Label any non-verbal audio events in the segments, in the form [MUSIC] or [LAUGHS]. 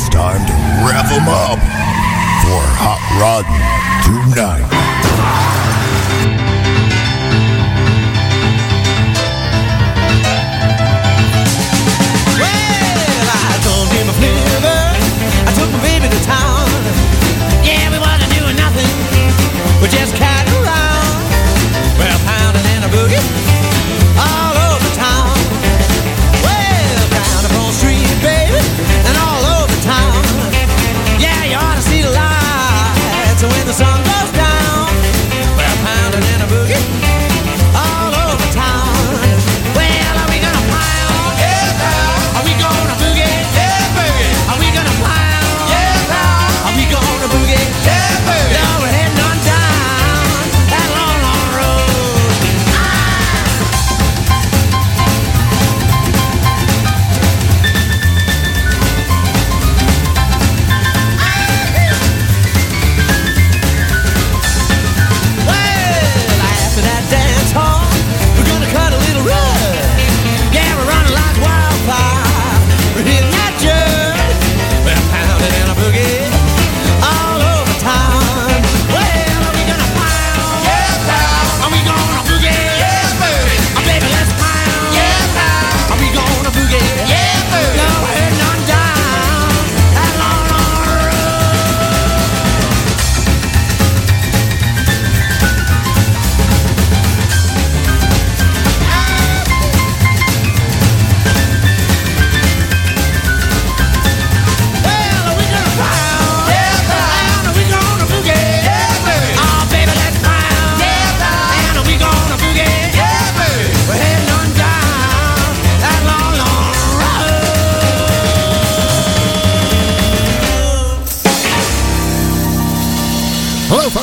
It's time to rev them up for Hot Rod Tonight.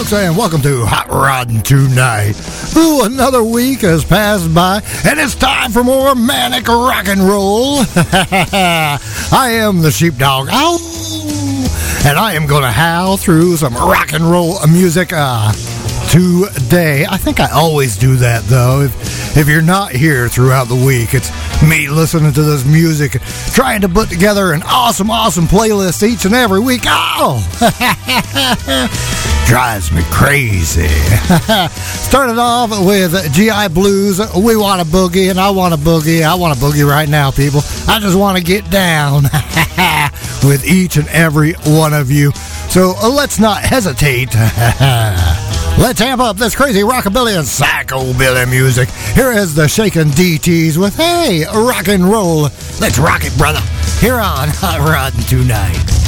Folks, and welcome to Hot Roddin' Tonight. Ooh, another week has passed by, and it's time for more manic rock and roll. [LAUGHS] I am the sheepdog. Ow! And I am going to howl through some rock and roll music uh, today. I think I always do that, though. If, if you're not here throughout the week, it's me listening to this music, trying to put together an awesome, awesome playlist each and every week. Oh! [LAUGHS] drives me crazy. [LAUGHS] Started off with GI Blues. We want a boogie, and I want a boogie. I want a boogie right now, people. I just want to get down [LAUGHS] with each and every one of you. So uh, let's not hesitate. Let's amp up this crazy rockabilly and psychobilly music. Here is the Shakin' DTs with Hey, rock and roll. Let's rock it, brother. Here on Hot Rod Tonight.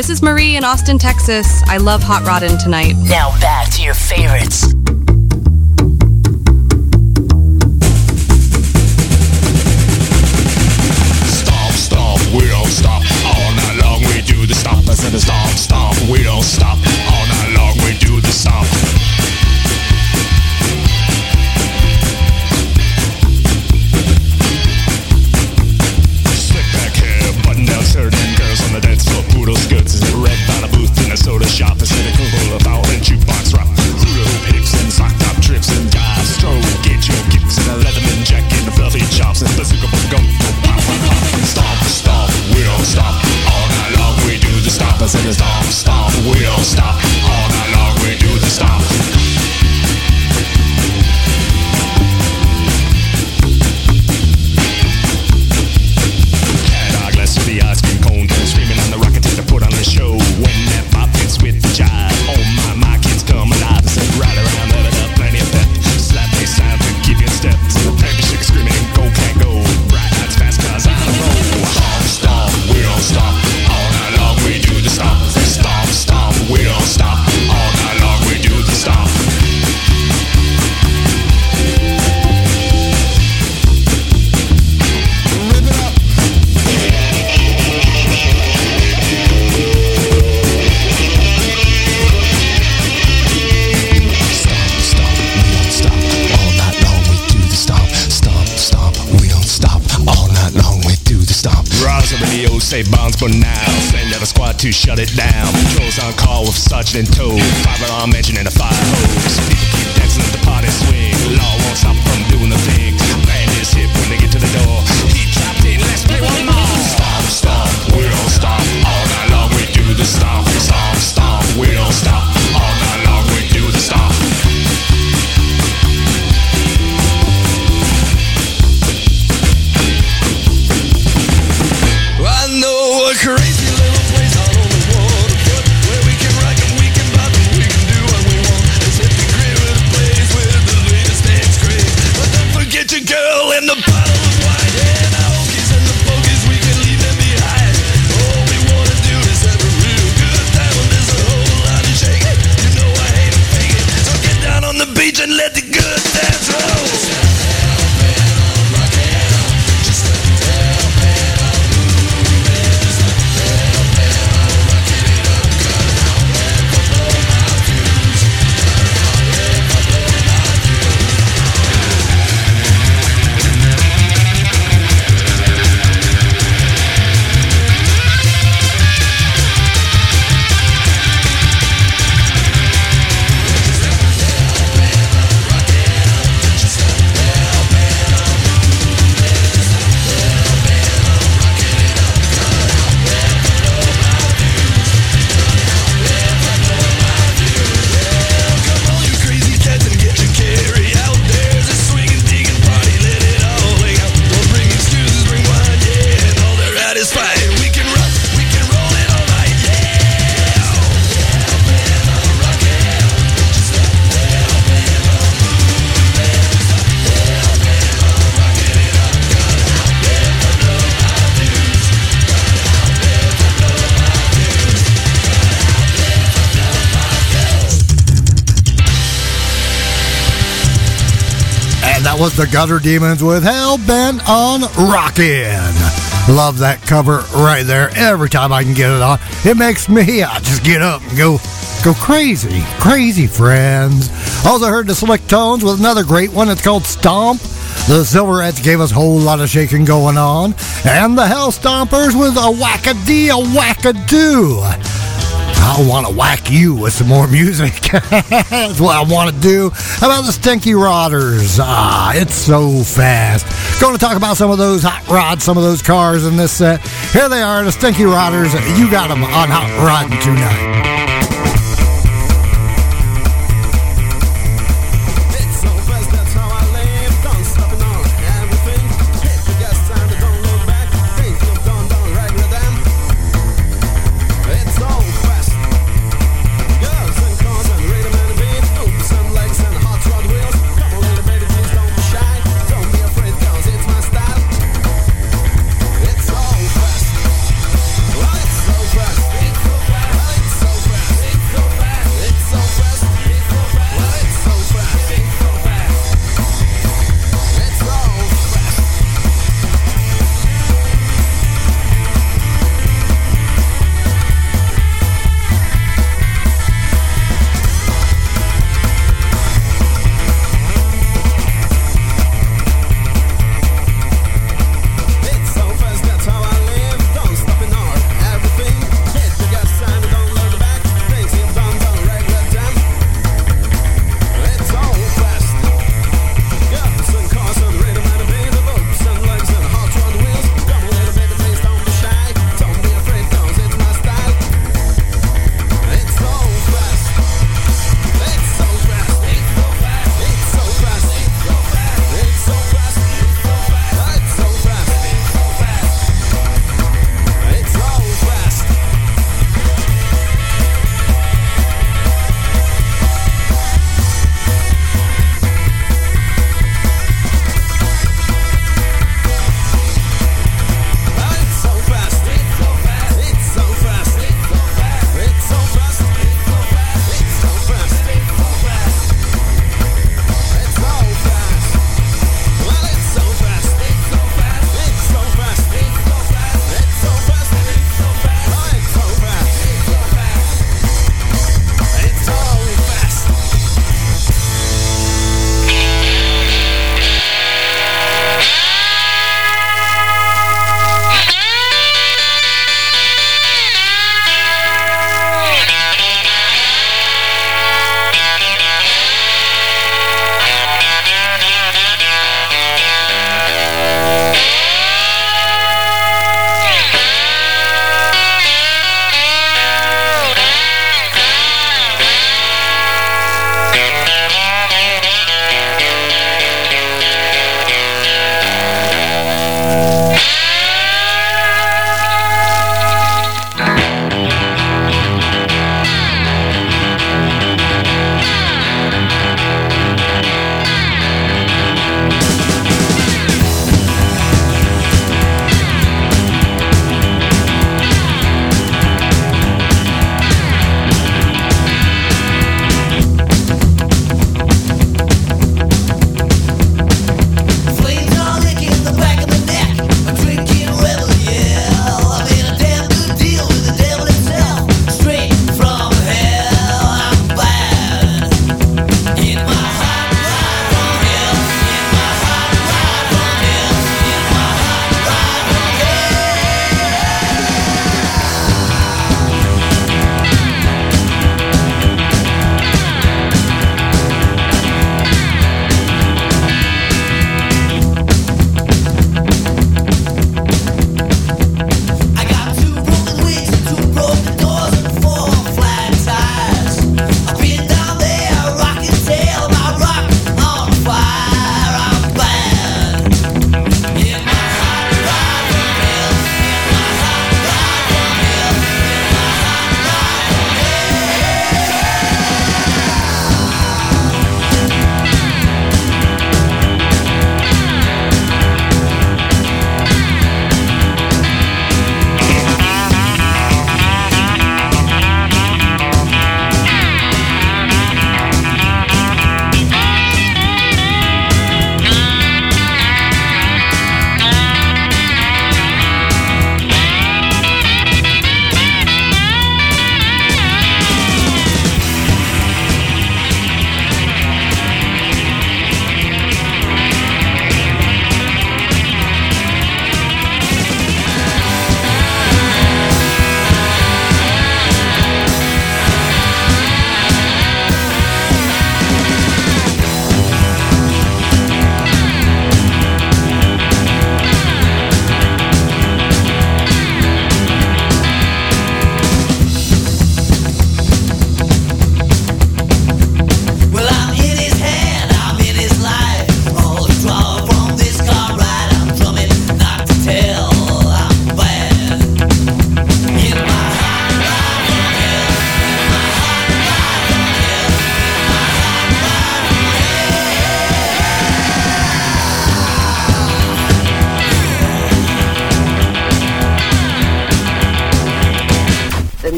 This is Marie in Austin, Texas. I love Hot Roddin' tonight. Now back shut it down. the Gutter Demons with Hell Bent on Rockin'. Love that cover right there. Every time I can get it on, it makes me I just get up and go go crazy, crazy friends. Also heard the Slick Tones with another great one. It's called Stomp. The Silverettes gave us a whole lot of shaking going on, and the Hell Stompers with a whack a dee, a whack a doo. I want to whack you with some more music. [LAUGHS] That's what I want to do. How about the Stinky Rodders? Ah, it's so fast. Going to talk about some of those hot rods, some of those cars in this set. Here they are, the Stinky Rodders. You got them on Hot Rodding tonight.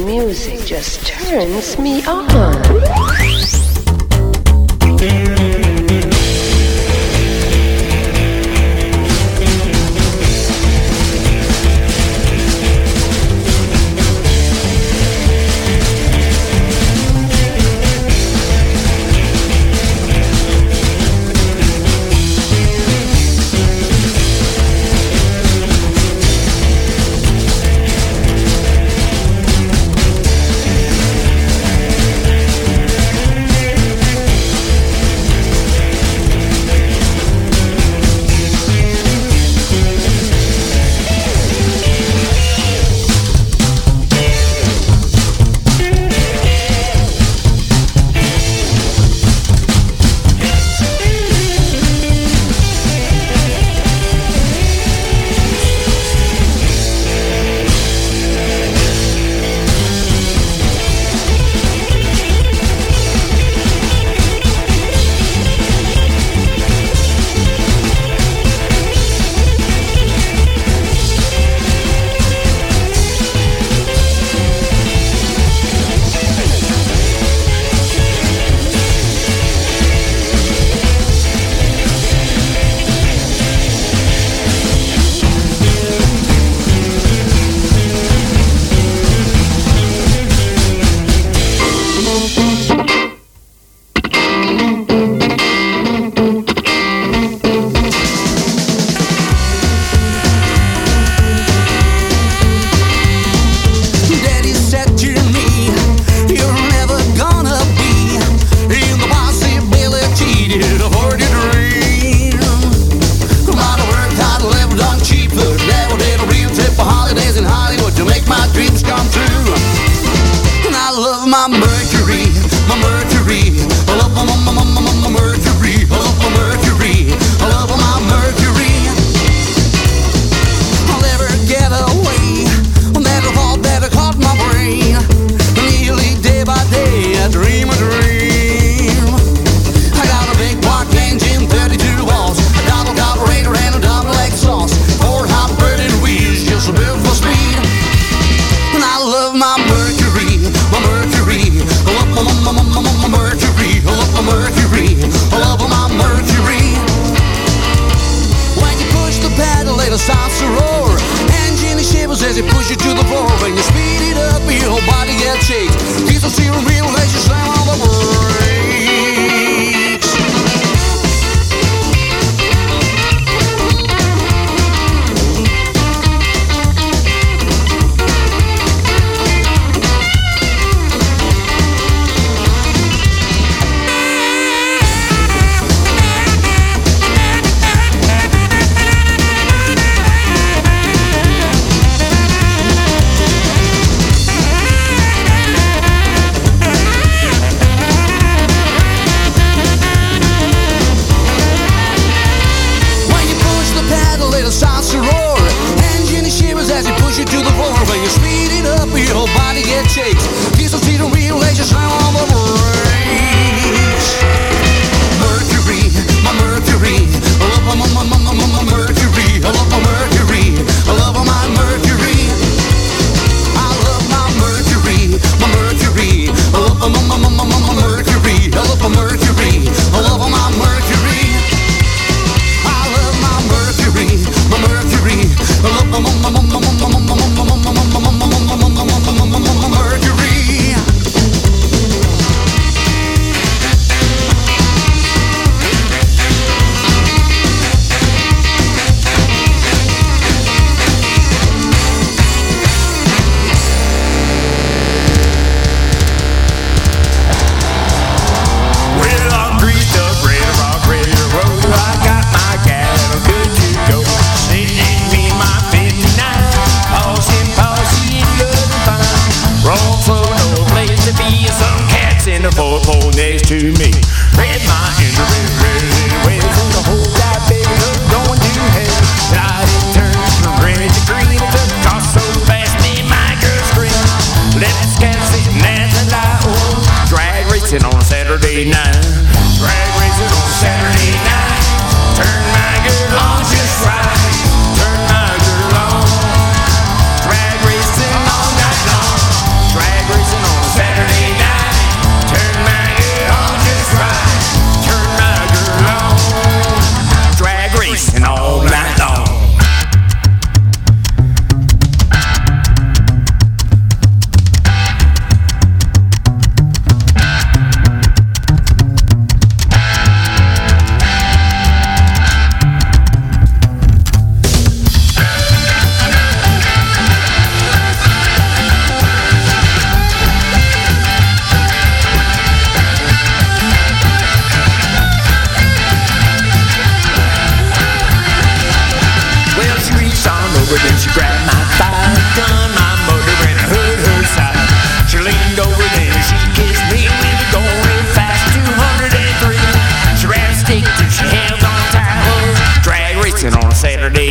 Music just turns me on.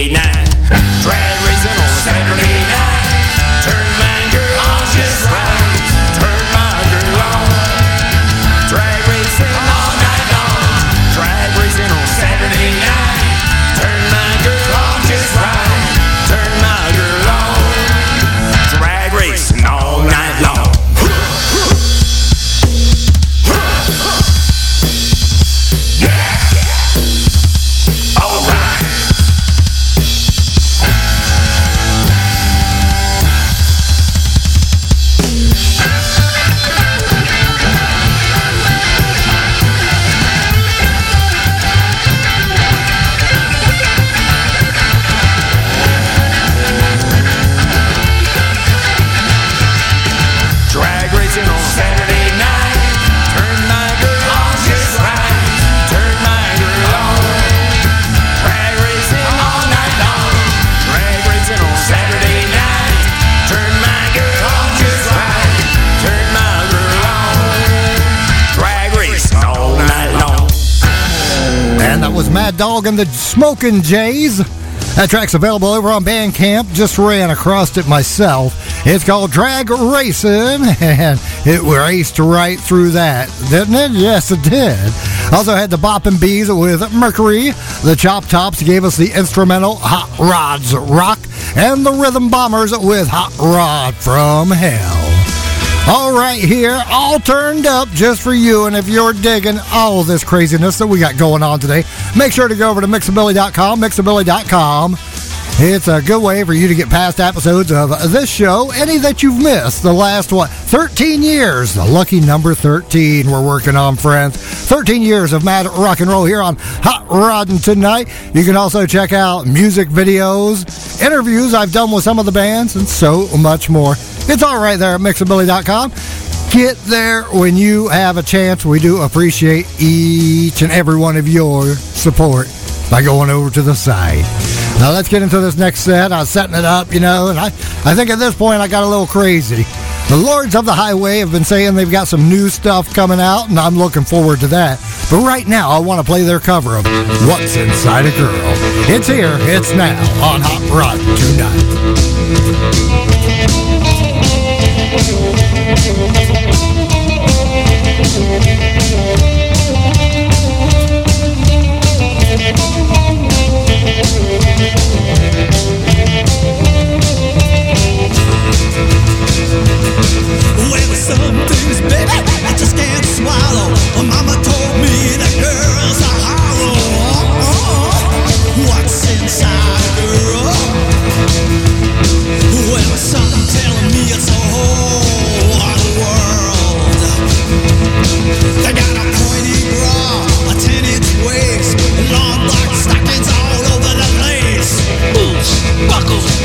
Night. Dog and the Smoking Jays. That track's available over on Bandcamp. Just ran across it myself. It's called Drag Racing, [LAUGHS] and it raced right through that, didn't it? Yes, it did. Also had the Boppin' B with Mercury. The Chop Tops gave us the instrumental Hot Rods Rock, and the Rhythm Bombers with Hot Rod from Hell. All right, here, all turned up just for you. And if you're digging all this craziness that we got going on today, make sure to go over to mixabilly.com, mixabilly.com. It's a good way for you to get past episodes of this show, any that you've missed. The last, what, 13 years. The lucky number 13 we're working on, friends. 13 years of mad rock and roll here on Hot Roddin' tonight. You can also check out music videos, interviews I've done with some of the bands, and so much more. It's all right there at mixabilly.com. Get there when you have a chance. We do appreciate each and every one of your support by going over to the side. Now let's get into this next set. I was setting it up, you know, and I, I think at this point I got a little crazy. The Lords of the Highway have been saying they've got some new stuff coming out, and I'm looking forward to that. But right now, I want to play their cover of What's Inside a Girl. It's here, it's now on Hot Rod Tonight. Well, some things, baby, I just can't swallow. Mama told me that girls are. Uh-huh. What's inside a girl? Well, telling me it's a whole world. They got a pointy bra, a ten-inch waist, stockings all over the place. Boots, buckles.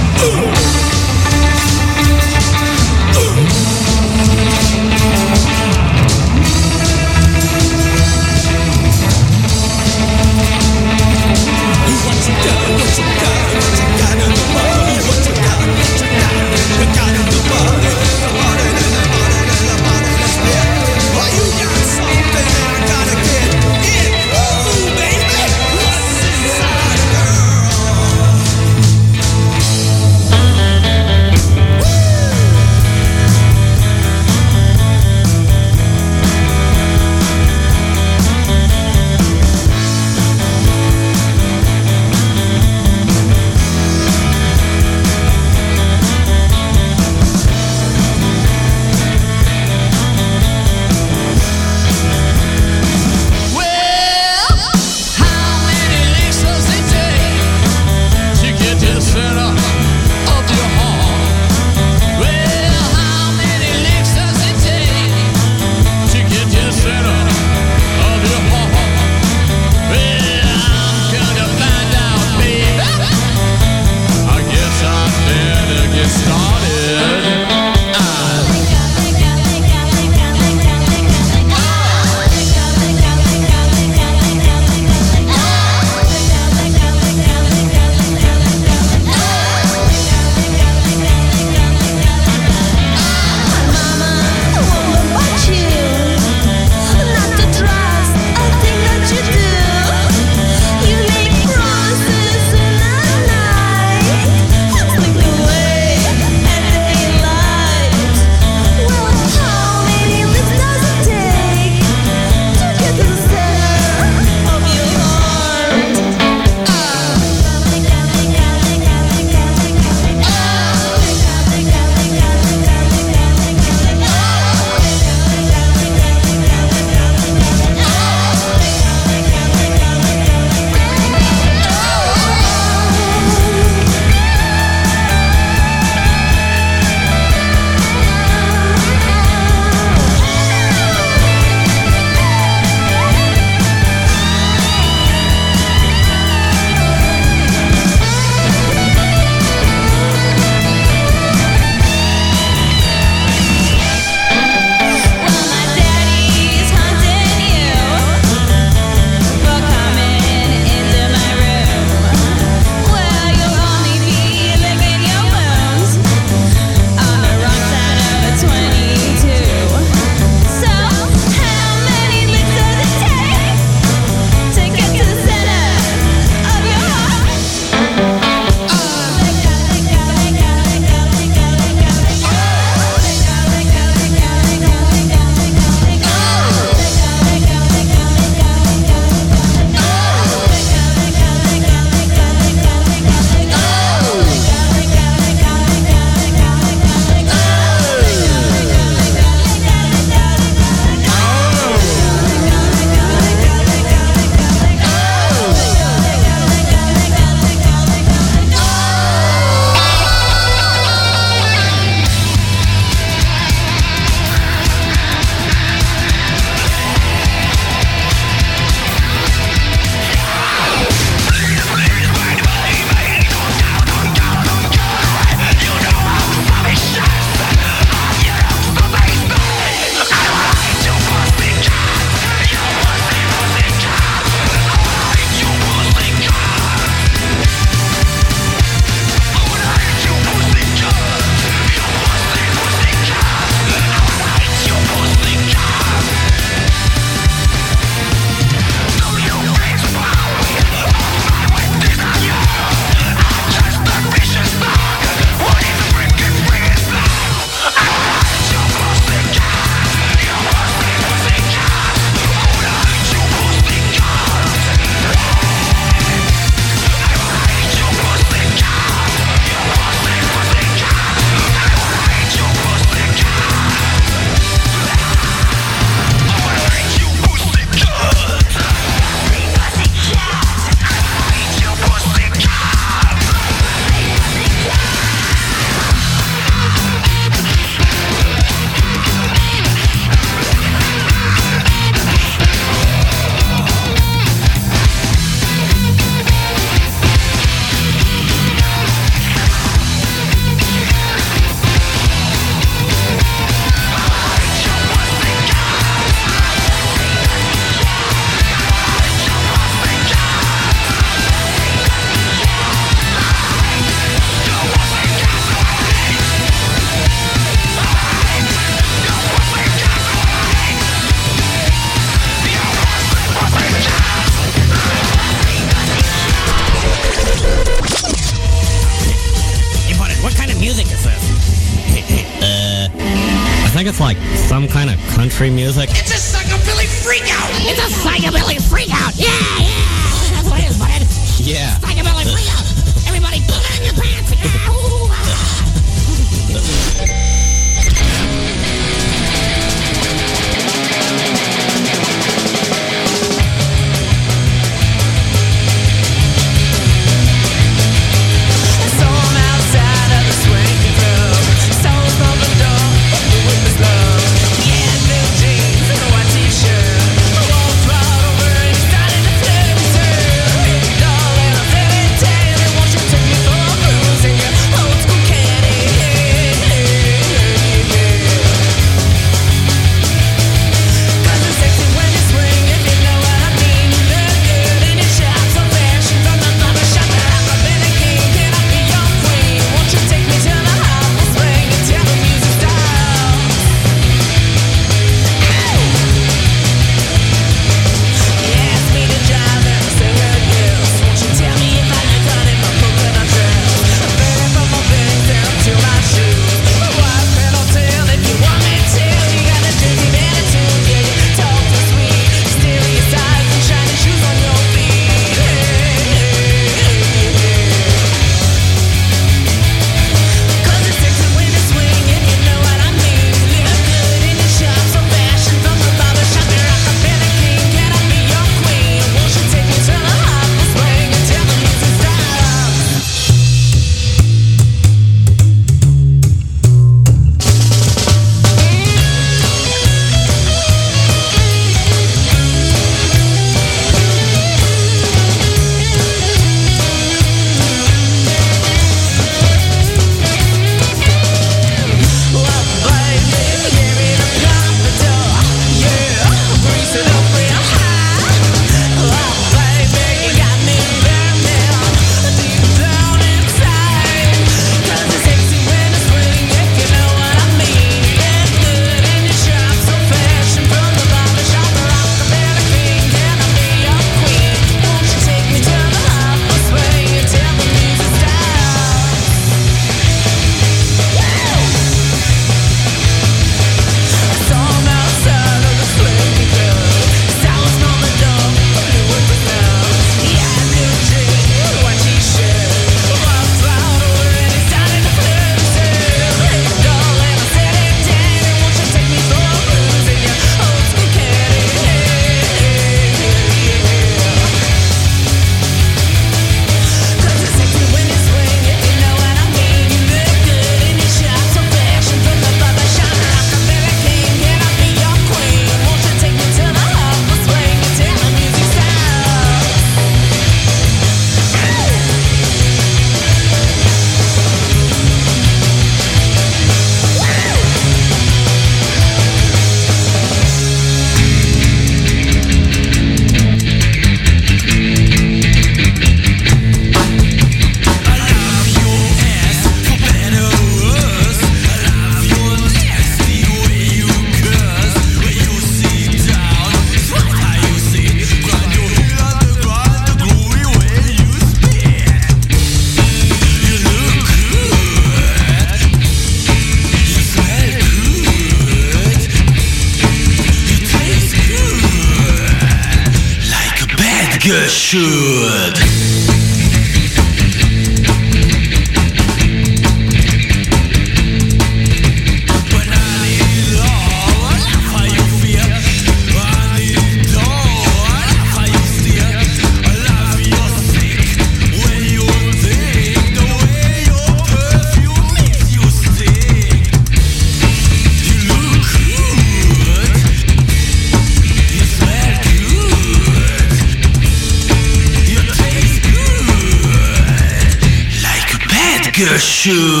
Good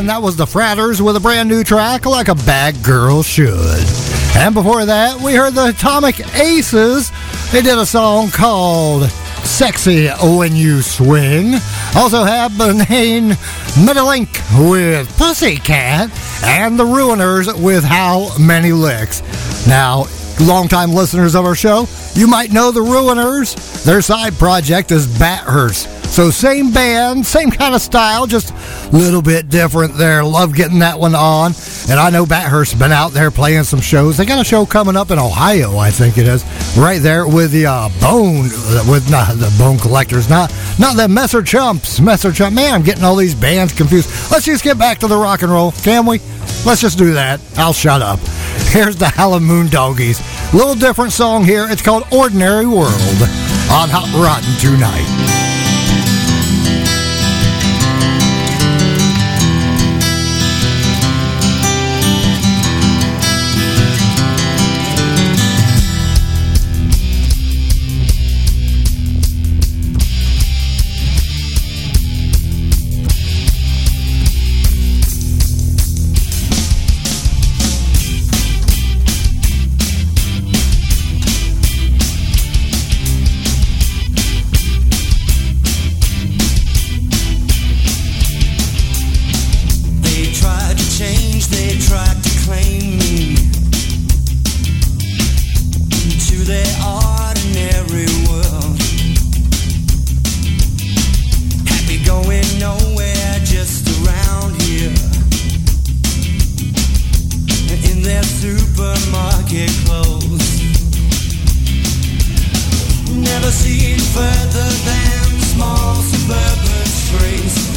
And that was the Fratters with a brand new track, Like a Bad Girl Should. And before that, we heard the Atomic Aces. They did a song called Sexy When You Swing. Also have Benane Metalink with Pussycat and the Ruiners with How Many Licks. Now, longtime listeners of our show, you might know the Ruiners. Their side project is Bathurst. So same band, same kind of style, just a little bit different there. Love getting that one on. And I know Bathurst's been out there playing some shows. They got a show coming up in Ohio, I think it is, right there with the uh, Bone, with not the Bone Collectors, not not the Messer Chumps, Messer Chump. Man, I'm getting all these bands confused. Let's just get back to the rock and roll, can we? Let's just do that. I'll shut up. [LAUGHS] Here's the Moon Doggies. Little different song here. It's called Ordinary World on Hot Roddin' tonight. Supermarket clothes. Never seen further than small suburban streets.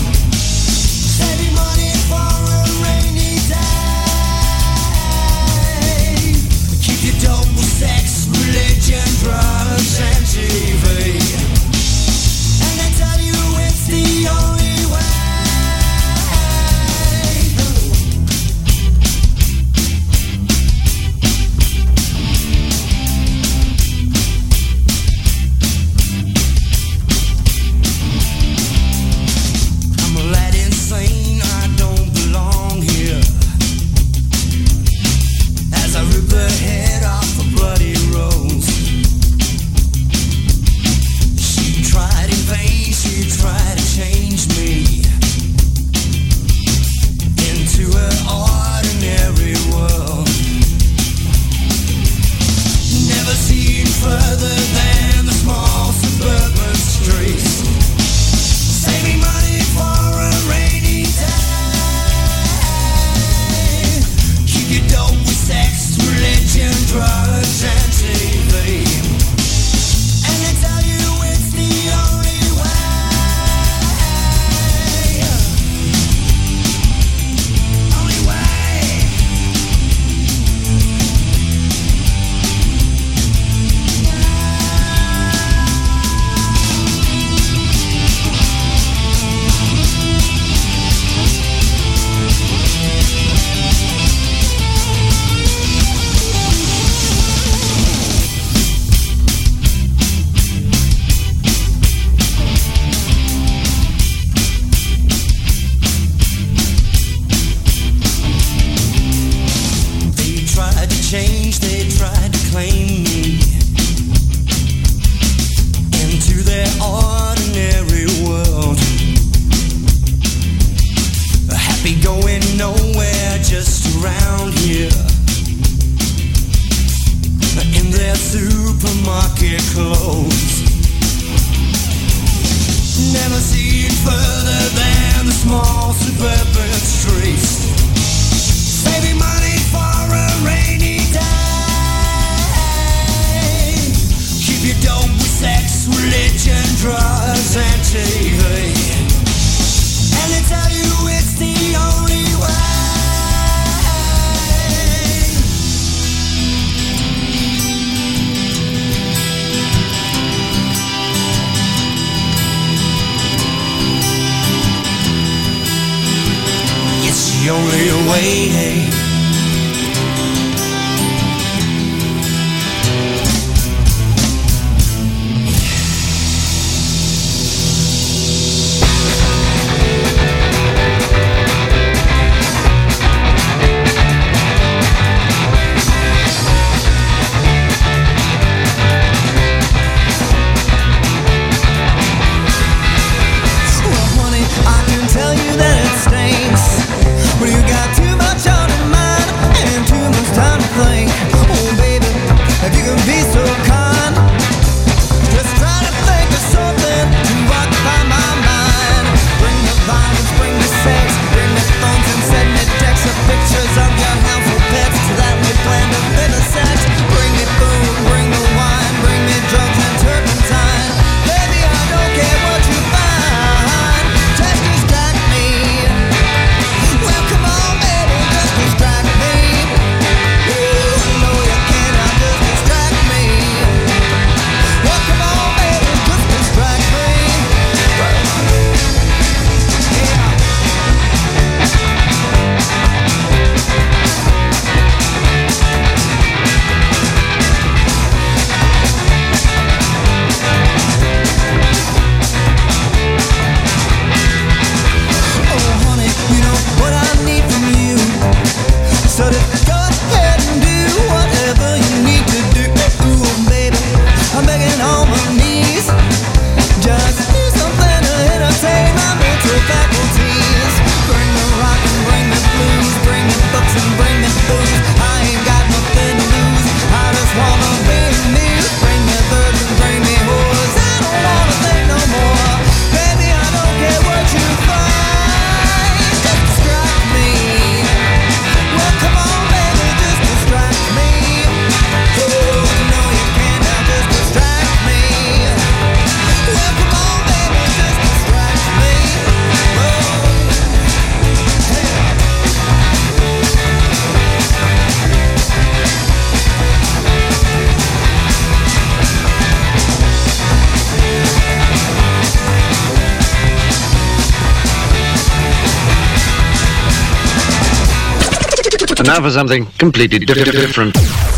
Now for something completely different.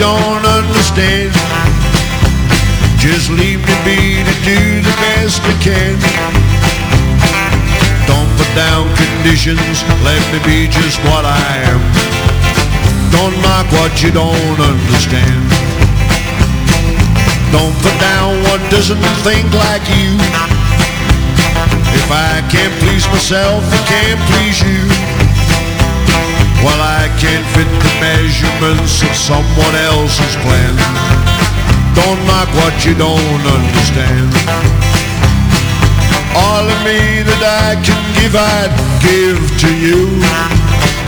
don't understand. Just leave me be to do the best I can. Don't put down conditions, let me be just what I am. Don't mock what you don't understand. Don't put down what doesn't think like you. If I can't please myself, I can't please you. Well, I can't fit the measurements of someone else's plan. Don't knock what you don't understand. All of me that I can give, I'd give to you.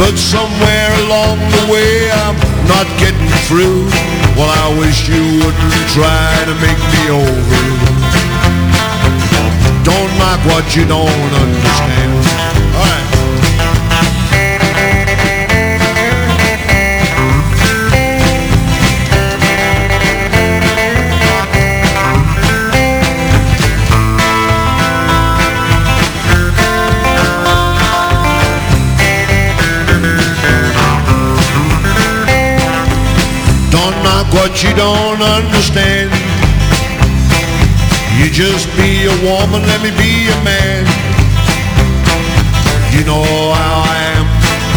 But somewhere along the way, I'm not getting through. Well, I wish you wouldn't try to make me over. Don't knock what you don't understand. What you don't understand. You just be a woman, let me be a man. You know how I am,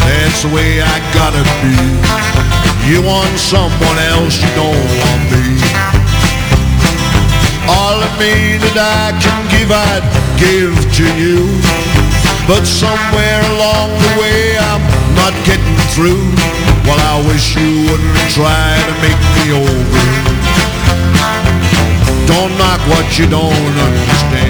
that's the way I gotta be. You want someone else, you don't want me. All of me that I can give, I'd give to you. But somewhere along the way, I'm not getting through. Well, I wish you wouldn't try to make me over. Don't knock what you don't understand.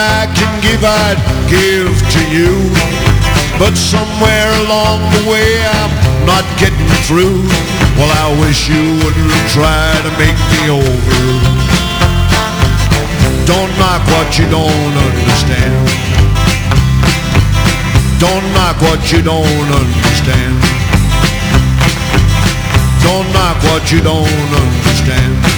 I can give, I'd give to you. But somewhere along the way, I'm not getting through. Well, I wish you wouldn't try to make me over. Don't knock what you don't understand. Don't knock what you don't understand. Don't knock what you don't understand.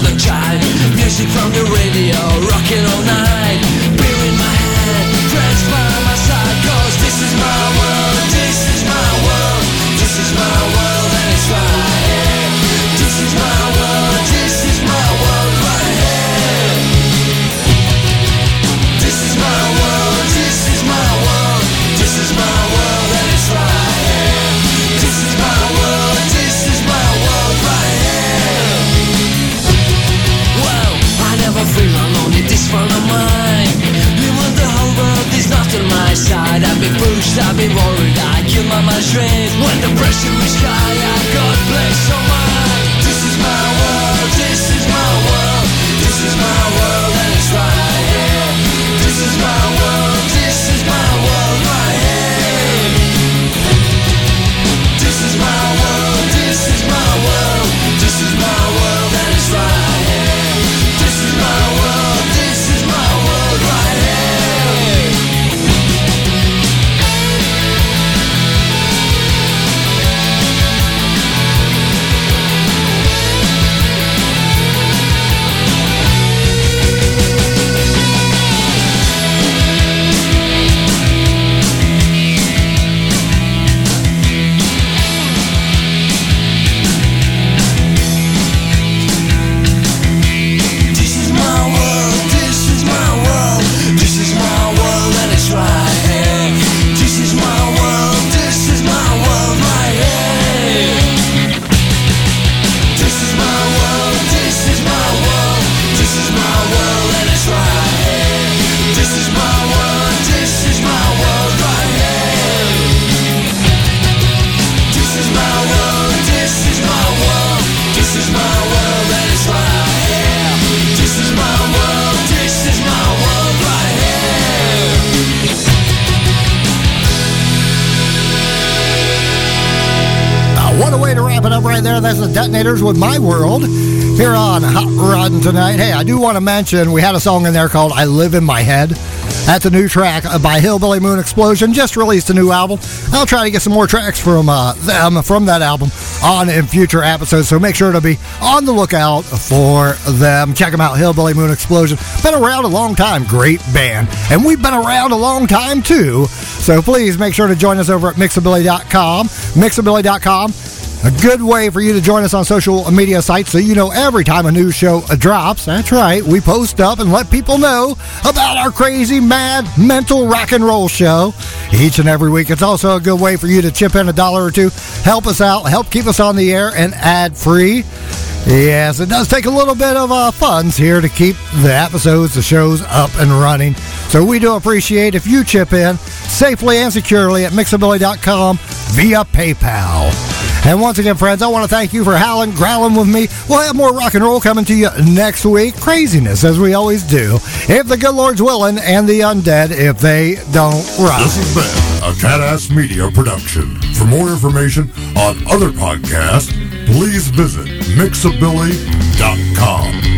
The time. Music from the radio, rocking all night. I've been worried, I kill my mind. When the pressure is high, I got place on oh mine. There. That's the Detonators with My World here on Hot Roddin' tonight. Hey, I do want to mention we had a song in there called I Live in My Head. That's a new track by Hillbilly Moon Explosion. Just released a new album. I'll try to get some more tracks from uh, them from that album on in future episodes. So make sure to be on the lookout for them. Check them out, Hillbilly Moon Explosion. Been around a long time. Great band. And we've been around a long time too. So please make sure to join us over at mixabilly.com. Mixabilly.com. A good way for you to join us on social media sites so you know every time a new show drops. That's right, we post up and let people know about our crazy, mad, mental rock and roll show each and every week. It's also a good way for you to chip in a dollar or two, help us out, help keep us on the air and ad free. Yes, it does take a little bit of uh, funds here to keep the episodes, the shows up and running. So we do appreciate if you chip in safely and securely at mixabilly.com via PayPal. And once again, friends, I want to thank you for howling, growling with me. We'll have more rock and roll coming to you next week. Craziness, as we always do. If the good Lord's willing, and the undead, if they don't run. This has been a Catass Media production. For more information on other podcasts, please visit mixabilly.com.